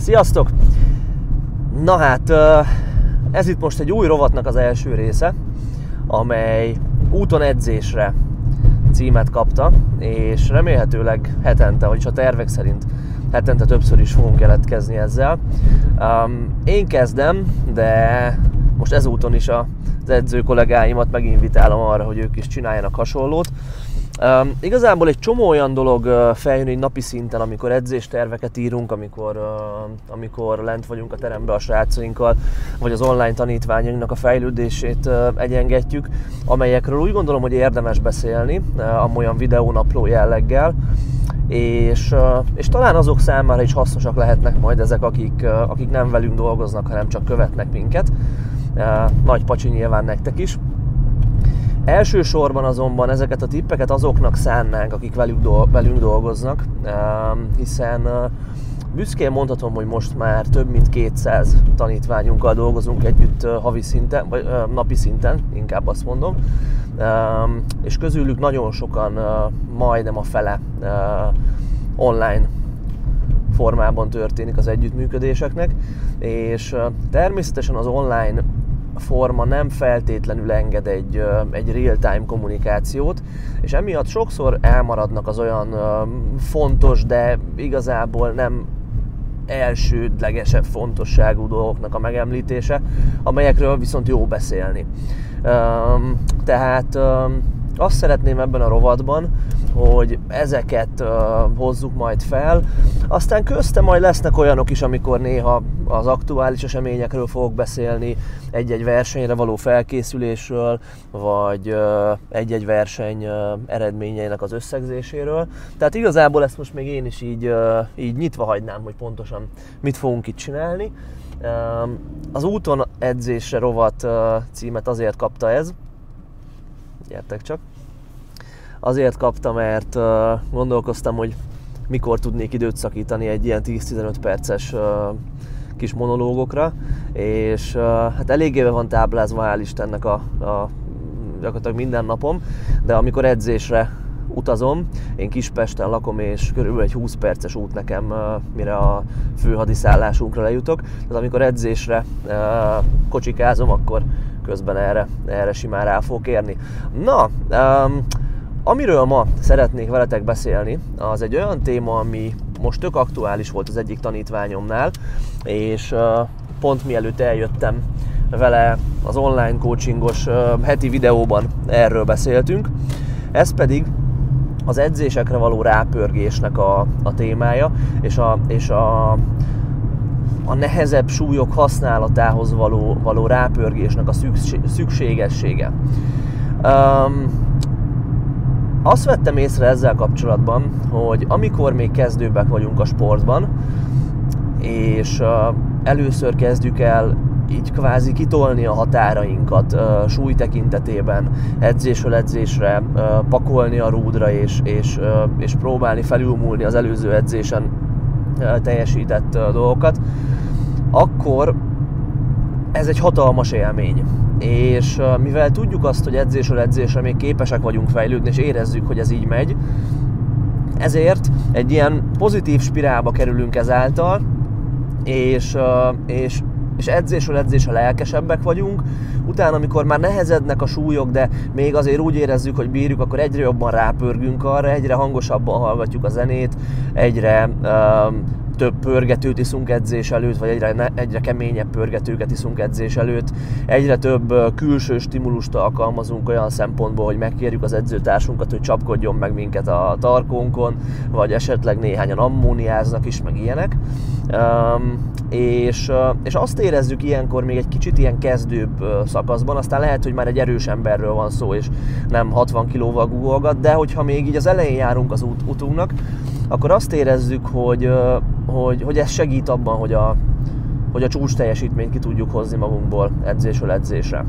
Sziasztok! Na hát, ez itt most egy új rovatnak az első része, amely úton edzésre címet kapta, és remélhetőleg hetente, vagyis a tervek szerint hetente többször is fogunk keletkezni ezzel. Én kezdem, de most ezúton is az edző kollégáimat meginvitálom arra, hogy ők is csináljanak hasonlót. Um, igazából egy csomó olyan dolog uh, feljön egy napi szinten, amikor edzésterveket írunk, amikor, uh, amikor lent vagyunk a teremben a srácainkkal, vagy az online tanítványainknak a fejlődését uh, egyengetjük, amelyekről úgy gondolom, hogy érdemes beszélni, uh, amolyan videónapló jelleggel, és, uh, és talán azok számára is hasznosak lehetnek majd ezek, akik, uh, akik nem velünk dolgoznak, hanem csak követnek minket. Uh, nagy pacsi nyilván nektek is. Elsősorban azonban ezeket a tippeket azoknak szánnánk, akik velük do- velünk dolgoznak, ehm, hiszen büszkén mondhatom, hogy most már több mint 200 tanítványunkkal dolgozunk együtt havi szinten, vagy napi szinten, inkább azt mondom, ehm, és közülük nagyon sokan, majdnem a fele online formában történik az együttműködéseknek, és természetesen az online forma nem feltétlenül enged egy, egy real-time kommunikációt, és emiatt sokszor elmaradnak az olyan fontos, de igazából nem elsődlegesebb fontosságú dolgoknak a megemlítése, amelyekről viszont jó beszélni. Tehát azt szeretném ebben a rovatban, hogy ezeket uh, hozzuk majd fel. Aztán közte majd lesznek olyanok is, amikor néha az aktuális eseményekről fogok beszélni, egy-egy versenyre való felkészülésről, vagy uh, egy-egy verseny uh, eredményeinek az összegzéséről. Tehát igazából ezt most még én is így, uh, így nyitva hagynám, hogy pontosan mit fogunk itt csinálni. Uh, az úton edzésre rovat uh, címet azért kapta ez, gyertek csak, Azért kaptam, mert gondolkoztam, hogy mikor tudnék időt szakítani egy ilyen 10-15 perces kis monológokra, és hát eléggé van táblázva, hál' Istennek a, a gyakorlatilag minden napom, de amikor edzésre utazom, én Kispesten lakom, és körülbelül egy 20 perces út nekem, mire a főhadiszállásunkra lejutok. Tehát amikor edzésre kocsikázom, akkor közben erre, erre simán rá fogok érni. Na, um, Amiről ma szeretnék veletek beszélni, az egy olyan téma, ami most tök aktuális volt az egyik tanítványomnál, és pont mielőtt eljöttem vele az online coachingos heti videóban erről beszéltünk. Ez pedig az edzésekre való rápörgésnek a, a témája, és a, és a, a nehezebb súlyok használatához való, való rápörgésnek a szükségessége. Um, azt vettem észre ezzel kapcsolatban, hogy amikor még kezdőbbek vagyunk a sportban, és először kezdjük el így kvázi kitolni a határainkat uh, súly tekintetében, edzésről edzésre, pakolni a rúdra és, és, és próbálni felülmúlni az előző edzésen teljesített dolgokat, akkor ez egy hatalmas élmény és mivel tudjuk azt, hogy edzésről edzésre még képesek vagyunk fejlődni, és érezzük, hogy ez így megy, ezért egy ilyen pozitív spirálba kerülünk ezáltal, és, és, és edzésről edzésre lelkesebbek vagyunk, utána, amikor már nehezednek a súlyok, de még azért úgy érezzük, hogy bírjuk, akkor egyre jobban rápörgünk arra, egyre hangosabban hallgatjuk a zenét, egyre um, több pörgetőt iszunk edzés előtt, vagy egyre, egyre keményebb pörgetőket iszunk edzés előtt, egyre több külső stimulust alkalmazunk olyan szempontból, hogy megkérjük az edzőtársunkat, hogy csapkodjon meg minket a tarkónkon, vagy esetleg néhányan ammóniáznak is, meg ilyenek. Um, és, és azt érezzük ilyenkor még egy kicsit ilyen kezdőbb szakaszban, aztán lehet, hogy már egy erős emberről van szó, és nem 60 kilóval googolgat, de hogyha még így az elején járunk az út, utunknak, akkor azt érezzük, hogy, hogy, hogy ez segít abban, hogy a, hogy a csúcs teljesítményt ki tudjuk hozni magunkból edzésről edzésre.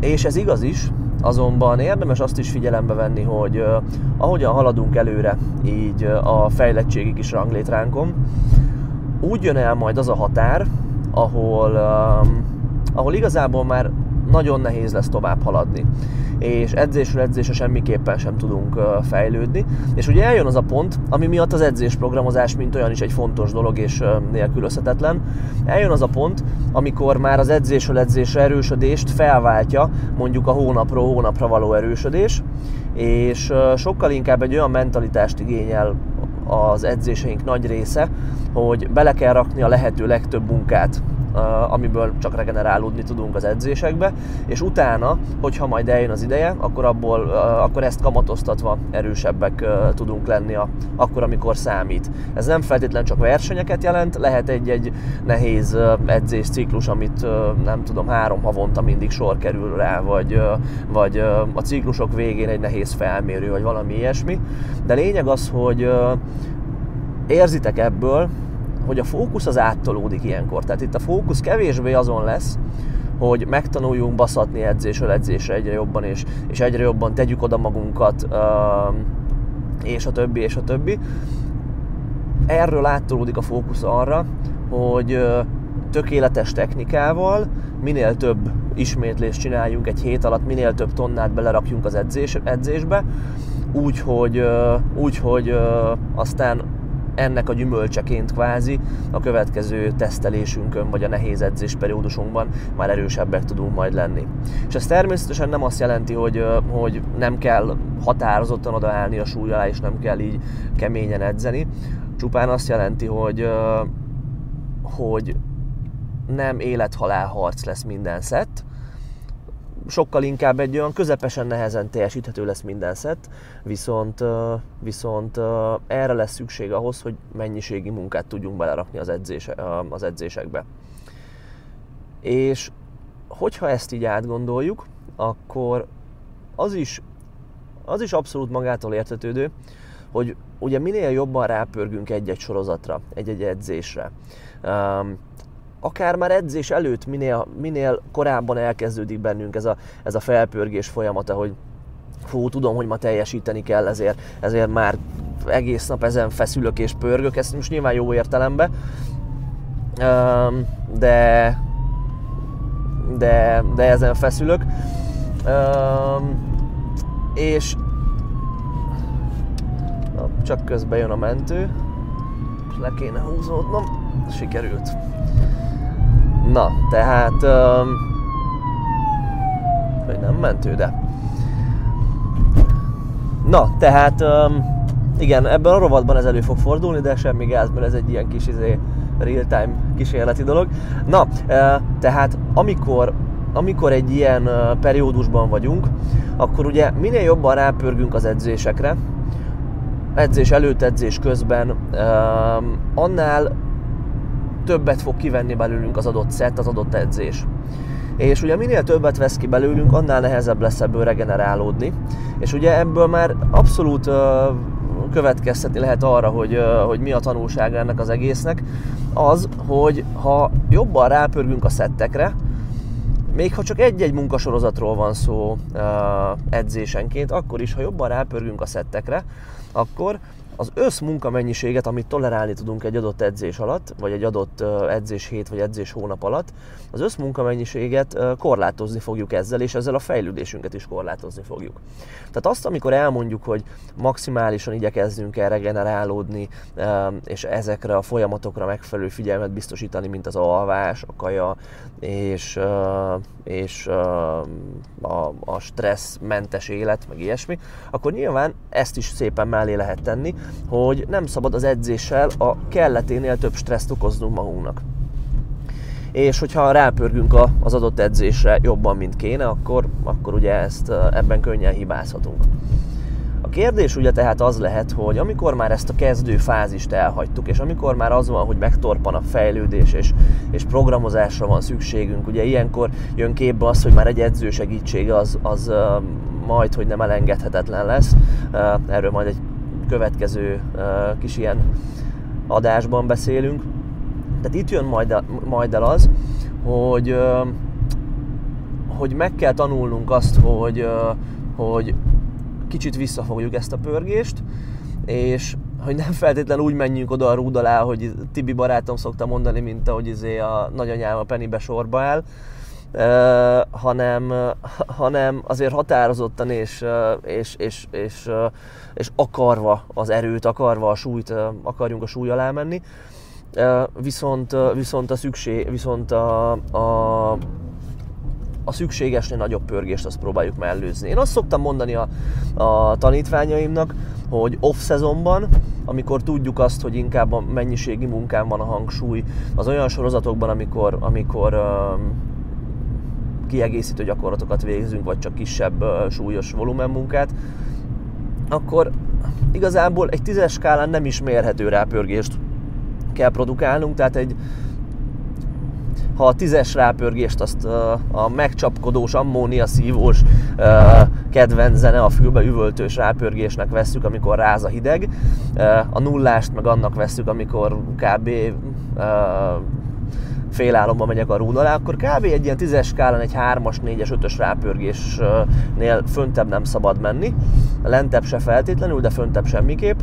És ez igaz is, azonban érdemes azt is figyelembe venni, hogy ahogyan haladunk előre, így a fejlettségi kis ranglétránkon, úgy jön el majd az a határ, ahol, uh, ahol igazából már nagyon nehéz lesz tovább haladni. És edzésről edzésre semmiképpen sem tudunk fejlődni. És ugye eljön az a pont, ami miatt az edzésprogramozás mint olyan is egy fontos dolog és nélkülözhetetlen. Eljön az a pont, amikor már az edzésről edzésre erősödést felváltja mondjuk a hónapról hónapra való erősödés, és sokkal inkább egy olyan mentalitást igényel az edzéseink nagy része, hogy bele kell rakni a lehető legtöbb munkát amiből csak regenerálódni tudunk az edzésekbe, és utána, hogyha majd eljön az ideje, akkor, abból, akkor ezt kamatoztatva erősebbek tudunk lenni a, akkor, amikor számít. Ez nem feltétlenül csak versenyeket jelent, lehet egy-egy nehéz edzés ciklus, amit nem tudom, három havonta mindig sor kerül rá, vagy, vagy a ciklusok végén egy nehéz felmérő, vagy valami ilyesmi. De lényeg az, hogy érzitek ebből, hogy a fókusz az áttolódik ilyenkor. Tehát itt a fókusz kevésbé azon lesz, hogy megtanuljunk baszatni edzésről edzésre egyre jobban, és, és egyre jobban tegyük oda magunkat, és a többi, és a többi. Erről áttolódik a fókusz arra, hogy tökéletes technikával minél több ismétlést csináljunk egy hét alatt, minél több tonnát belerakjunk az edzés, edzésbe, úgy, hogy, úgy, hogy aztán ennek a gyümölcseként kvázi a következő tesztelésünkön, vagy a nehéz edzés periódusunkban már erősebbek tudunk majd lenni. És ez természetesen nem azt jelenti, hogy, hogy nem kell határozottan odaállni a súly alá, és nem kell így keményen edzeni. Csupán azt jelenti, hogy, hogy nem élethalál harc lesz minden szett, sokkal inkább egy olyan közepesen nehezen teljesíthető lesz minden szett, viszont, viszont erre lesz szükség ahhoz, hogy mennyiségi munkát tudjunk belerakni az, edzése, az edzésekbe. És hogyha ezt így átgondoljuk, akkor az is, az is abszolút magától értetődő, hogy ugye minél jobban rápörgünk egy-egy sorozatra, egy-egy edzésre, akár már edzés előtt minél, minél korábban elkezdődik bennünk ez a, ez a felpörgés folyamata, hogy fú, tudom, hogy ma teljesíteni kell, ezért, ezért már egész nap ezen feszülök és pörgök, ezt most nyilván jó értelemben, de, de, de ezen feszülök. És csak közben jön a mentő, le kéne húzódnom, sikerült. Na, tehát... Um, hogy nem mentő, de... Na, tehát... Um, igen, ebben a rovatban ez elő fog fordulni, de semmi gáz, mert ez egy ilyen kis izé, real-time kísérleti dolog. Na, uh, tehát amikor amikor egy ilyen uh, periódusban vagyunk, akkor ugye minél jobban rápörgünk az edzésekre, edzés előtt, edzés közben, um, annál többet fog kivenni belőlünk az adott szett, az adott edzés. És ugye minél többet vesz ki belőlünk, annál nehezebb lesz ebből regenerálódni. És ugye ebből már abszolút következtetni lehet arra, hogy, hogy mi a tanulsága ennek az egésznek, az, hogy ha jobban rápörgünk a szettekre, még ha csak egy-egy munkasorozatról van szó edzésenként, akkor is, ha jobban rápörgünk a szettekre, akkor az össz munkamennyiséget, amit tolerálni tudunk egy adott edzés alatt, vagy egy adott edzés hét, vagy edzés hónap alatt, az össz munkamennyiséget korlátozni fogjuk ezzel, és ezzel a fejlődésünket is korlátozni fogjuk. Tehát azt, amikor elmondjuk, hogy maximálisan igyekezzünk el regenerálódni, és ezekre a folyamatokra megfelelő figyelmet biztosítani, mint az alvás, a kaja, és, és a, a stresszmentes élet, meg ilyesmi, akkor nyilván ezt is szépen mellé lehet tenni, hogy nem szabad az edzéssel a kelleténél több stresszt okoznunk magunknak. És hogyha rápörgünk az adott edzésre jobban, mint kéne, akkor, akkor ugye ezt ebben könnyen hibázhatunk. A kérdés ugye tehát az lehet, hogy amikor már ezt a kezdő fázist elhagytuk, és amikor már az van, hogy megtorpan a fejlődés, és, és programozásra van szükségünk, ugye ilyenkor jön képbe az, hogy már egy edző segítsége az, az majd, hogy nem elengedhetetlen lesz. Erről majd egy következő kis ilyen adásban beszélünk. Tehát itt jön majd, majd el az, hogy, hogy meg kell tanulnunk azt, hogy, hogy kicsit visszafogjuk ezt a pörgést, és hogy nem feltétlenül úgy menjünk oda a rúd alá, hogy Tibi barátom szokta mondani, mint ahogy izé a nagyanyám a Pennybe sorba áll, hanem, hanem azért határozottan és, és, és, és, és akarva az erőt, akarva a súlyt, akarjunk a súly alá menni. Viszont, viszont a szükség, viszont a, a, a szükségesnél nagyobb pörgést azt próbáljuk mellőzni. Én azt szoktam mondani a, a tanítványaimnak, hogy off-szezonban, amikor tudjuk azt, hogy inkább a mennyiségi munkán van a hangsúly, az olyan sorozatokban, amikor, amikor kiegészítő gyakorlatokat végzünk, vagy csak kisebb súlyos volumenmunkát, akkor igazából egy tízes skálán nem is mérhető rápörgést kell produkálnunk, tehát egy ha a tízes rápörgést azt a megcsapkodós, ammónia szívós kedvenc zene, a fülbe üvöltős rápörgésnek vesszük, amikor ráz a hideg, a nullást meg annak vesszük, amikor kb félálomba megyek a rún akkor kb. egy ilyen tízes skálán egy 3-as, 4-es, 5-ös rápörgésnél föntebb nem szabad menni, lentebb se feltétlenül, de föntebb semmiképp,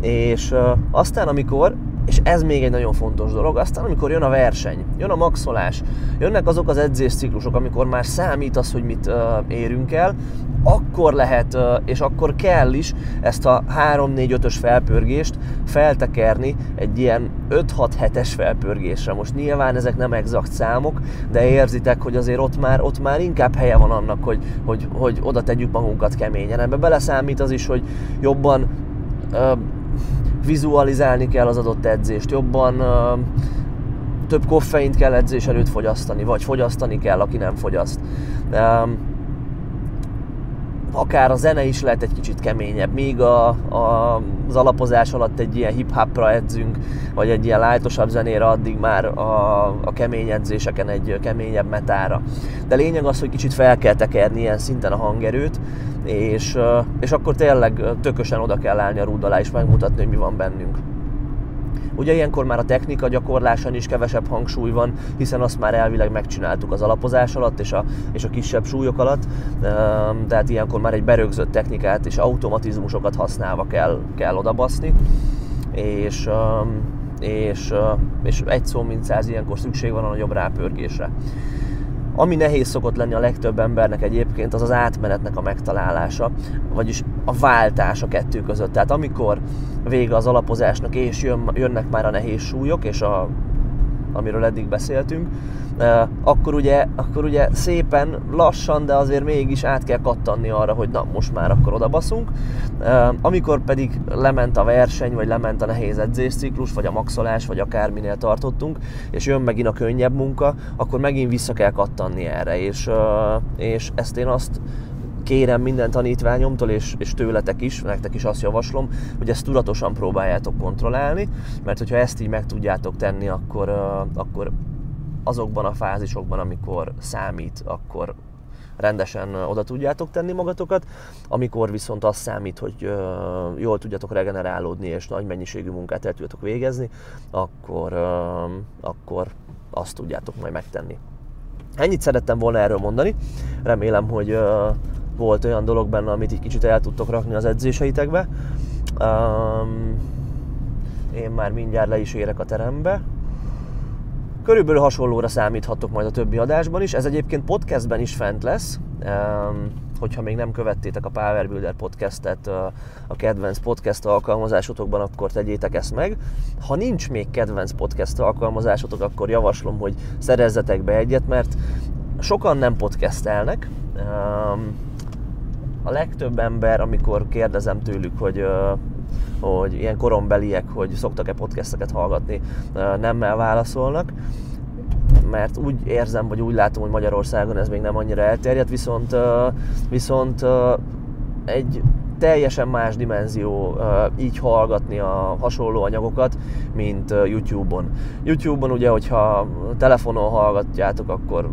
és aztán amikor és ez még egy nagyon fontos dolog. Aztán, amikor jön a verseny, jön a maxolás, jönnek azok az edzésciklusok, amikor már számít az, hogy mit uh, érünk el, akkor lehet, uh, és akkor kell is ezt a 3-4-5-ös felpörgést feltekerni egy ilyen 5-6-7-es felpörgésre. Most nyilván ezek nem exakt számok, de érzitek, hogy azért ott már, ott már inkább helye van annak, hogy, hogy, hogy oda tegyük magunkat keményen. Ebbe beleszámít az is, hogy jobban uh, vizualizálni kell az adott edzést, jobban több koffeint kell edzés előtt fogyasztani, vagy fogyasztani kell, aki nem fogyaszt. Akár a zene is lehet egy kicsit keményebb, míg a, a, az alapozás alatt egy ilyen hip-hopra edzünk, vagy egy ilyen lájtosabb zenére, addig már a, a kemény edzéseken egy keményebb metára. De lényeg az, hogy kicsit fel kell tekerni ilyen szinten a hangerőt, és, és akkor tényleg tökösen oda kell állni a rúd alá és megmutatni, hogy mi van bennünk. Ugye ilyenkor már a technika gyakorlásán is kevesebb hangsúly van, hiszen azt már elvileg megcsináltuk az alapozás alatt és a, és a kisebb súlyok alatt, tehát ilyenkor már egy berögzött technikát és automatizmusokat használva kell, kell odabaszni, és, és, és egy szó mint száz ilyenkor szükség van a nagyobb rápörgésre. Ami nehéz szokott lenni a legtöbb embernek egyébként, az az átmenetnek a megtalálása, vagyis a váltás a kettő között. Tehát amikor vége az alapozásnak és jön, jönnek már a nehéz súlyok, és a, amiről eddig beszéltünk, akkor ugye, akkor ugye szépen, lassan, de azért mégis át kell kattanni arra, hogy na, most már akkor oda baszunk. Amikor pedig lement a verseny, vagy lement a nehéz edzésciklus, vagy a maxolás, vagy akárminél tartottunk, és jön megint a könnyebb munka, akkor megint vissza kell kattanni erre, és, és ezt én azt kérem minden tanítványomtól, és, és tőletek is, nektek is azt javaslom, hogy ezt tudatosan próbáljátok kontrollálni, mert hogyha ezt így meg tudjátok tenni, akkor, akkor azokban a fázisokban, amikor számít, akkor rendesen oda tudjátok tenni magatokat, amikor viszont az számít, hogy jól tudjatok regenerálódni és nagy mennyiségű munkát el tudjatok végezni, akkor, akkor azt tudjátok majd megtenni. Ennyit szerettem volna erről mondani. Remélem, hogy volt olyan dolog benne, amit egy kicsit el tudtok rakni az edzéseitekbe. én már mindjárt le is érek a terembe, Körülbelül hasonlóra számíthatok majd a többi adásban is. Ez egyébként podcastben is fent lesz. Hogyha még nem követtétek a Power Builder podcastet a kedvenc podcast alkalmazásotokban, akkor tegyétek ezt meg. Ha nincs még kedvenc podcast alkalmazásotok, akkor javaslom, hogy szerezzetek be egyet, mert sokan nem podcastelnek. A legtöbb ember, amikor kérdezem tőlük, hogy hogy ilyen korombeliek, hogy szoktak-e podcasteket hallgatni, nem válaszolnak mert úgy érzem, vagy úgy látom, hogy Magyarországon ez még nem annyira elterjedt, viszont, viszont egy teljesen más dimenzió így hallgatni a hasonló anyagokat, mint YouTube-on. YouTube-on ugye, hogyha telefonon hallgatjátok, akkor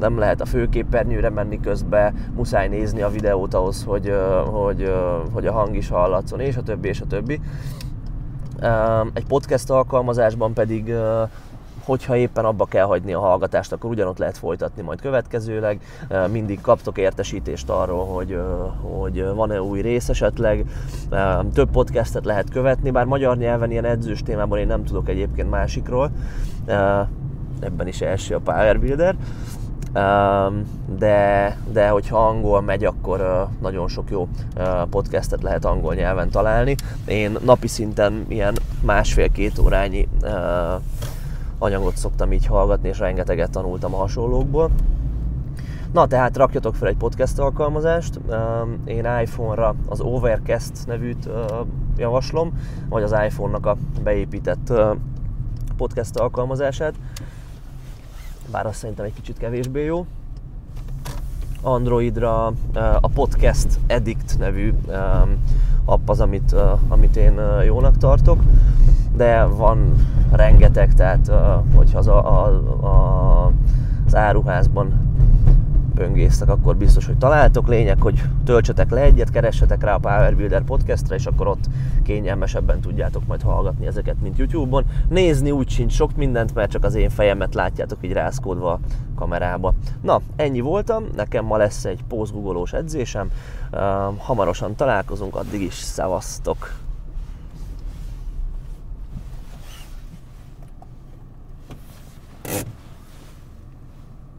nem lehet a főképernyőre menni közbe, muszáj nézni a videót ahhoz, hogy, hogy, hogy a hang is hallatszon, és a többi, és a többi. Egy podcast alkalmazásban pedig hogyha éppen abba kell hagyni a hallgatást, akkor ugyanott lehet folytatni majd következőleg. Mindig kaptok értesítést arról, hogy, hogy van-e új rész esetleg. Több podcastet lehet követni, bár magyar nyelven ilyen edzős témában én nem tudok egyébként másikról. Ebben is első a Power Builder. De, de hogyha angol megy, akkor nagyon sok jó podcastet lehet angol nyelven találni. Én napi szinten ilyen másfél-két órányi anyagot szoktam így hallgatni, és rengeteget tanultam a hasonlókból. Na, tehát rakjatok fel egy podcast alkalmazást. Én iPhone-ra az Overcast nevűt javaslom, vagy az iPhone-nak a beépített podcast alkalmazását. Bár azt szerintem egy kicsit kevésbé jó. Androidra a Podcast Addict nevű app az, amit, amit én jónak tartok, de van rengeteg, tehát hogyha az, a, a, a, az áruházban böngésztek, akkor biztos, hogy találtok. Lényeg, hogy töltsetek le egyet, keressetek rá a Power Builder podcastra, és akkor ott kényelmesebben tudjátok majd hallgatni ezeket, mint YouTube-on. Nézni úgy sincs sok mindent, mert csak az én fejemet látjátok így rászkódva a kamerába. Na, ennyi voltam, nekem ma lesz egy pózgugolós edzésem, hamarosan találkozunk, addig is szevasztok!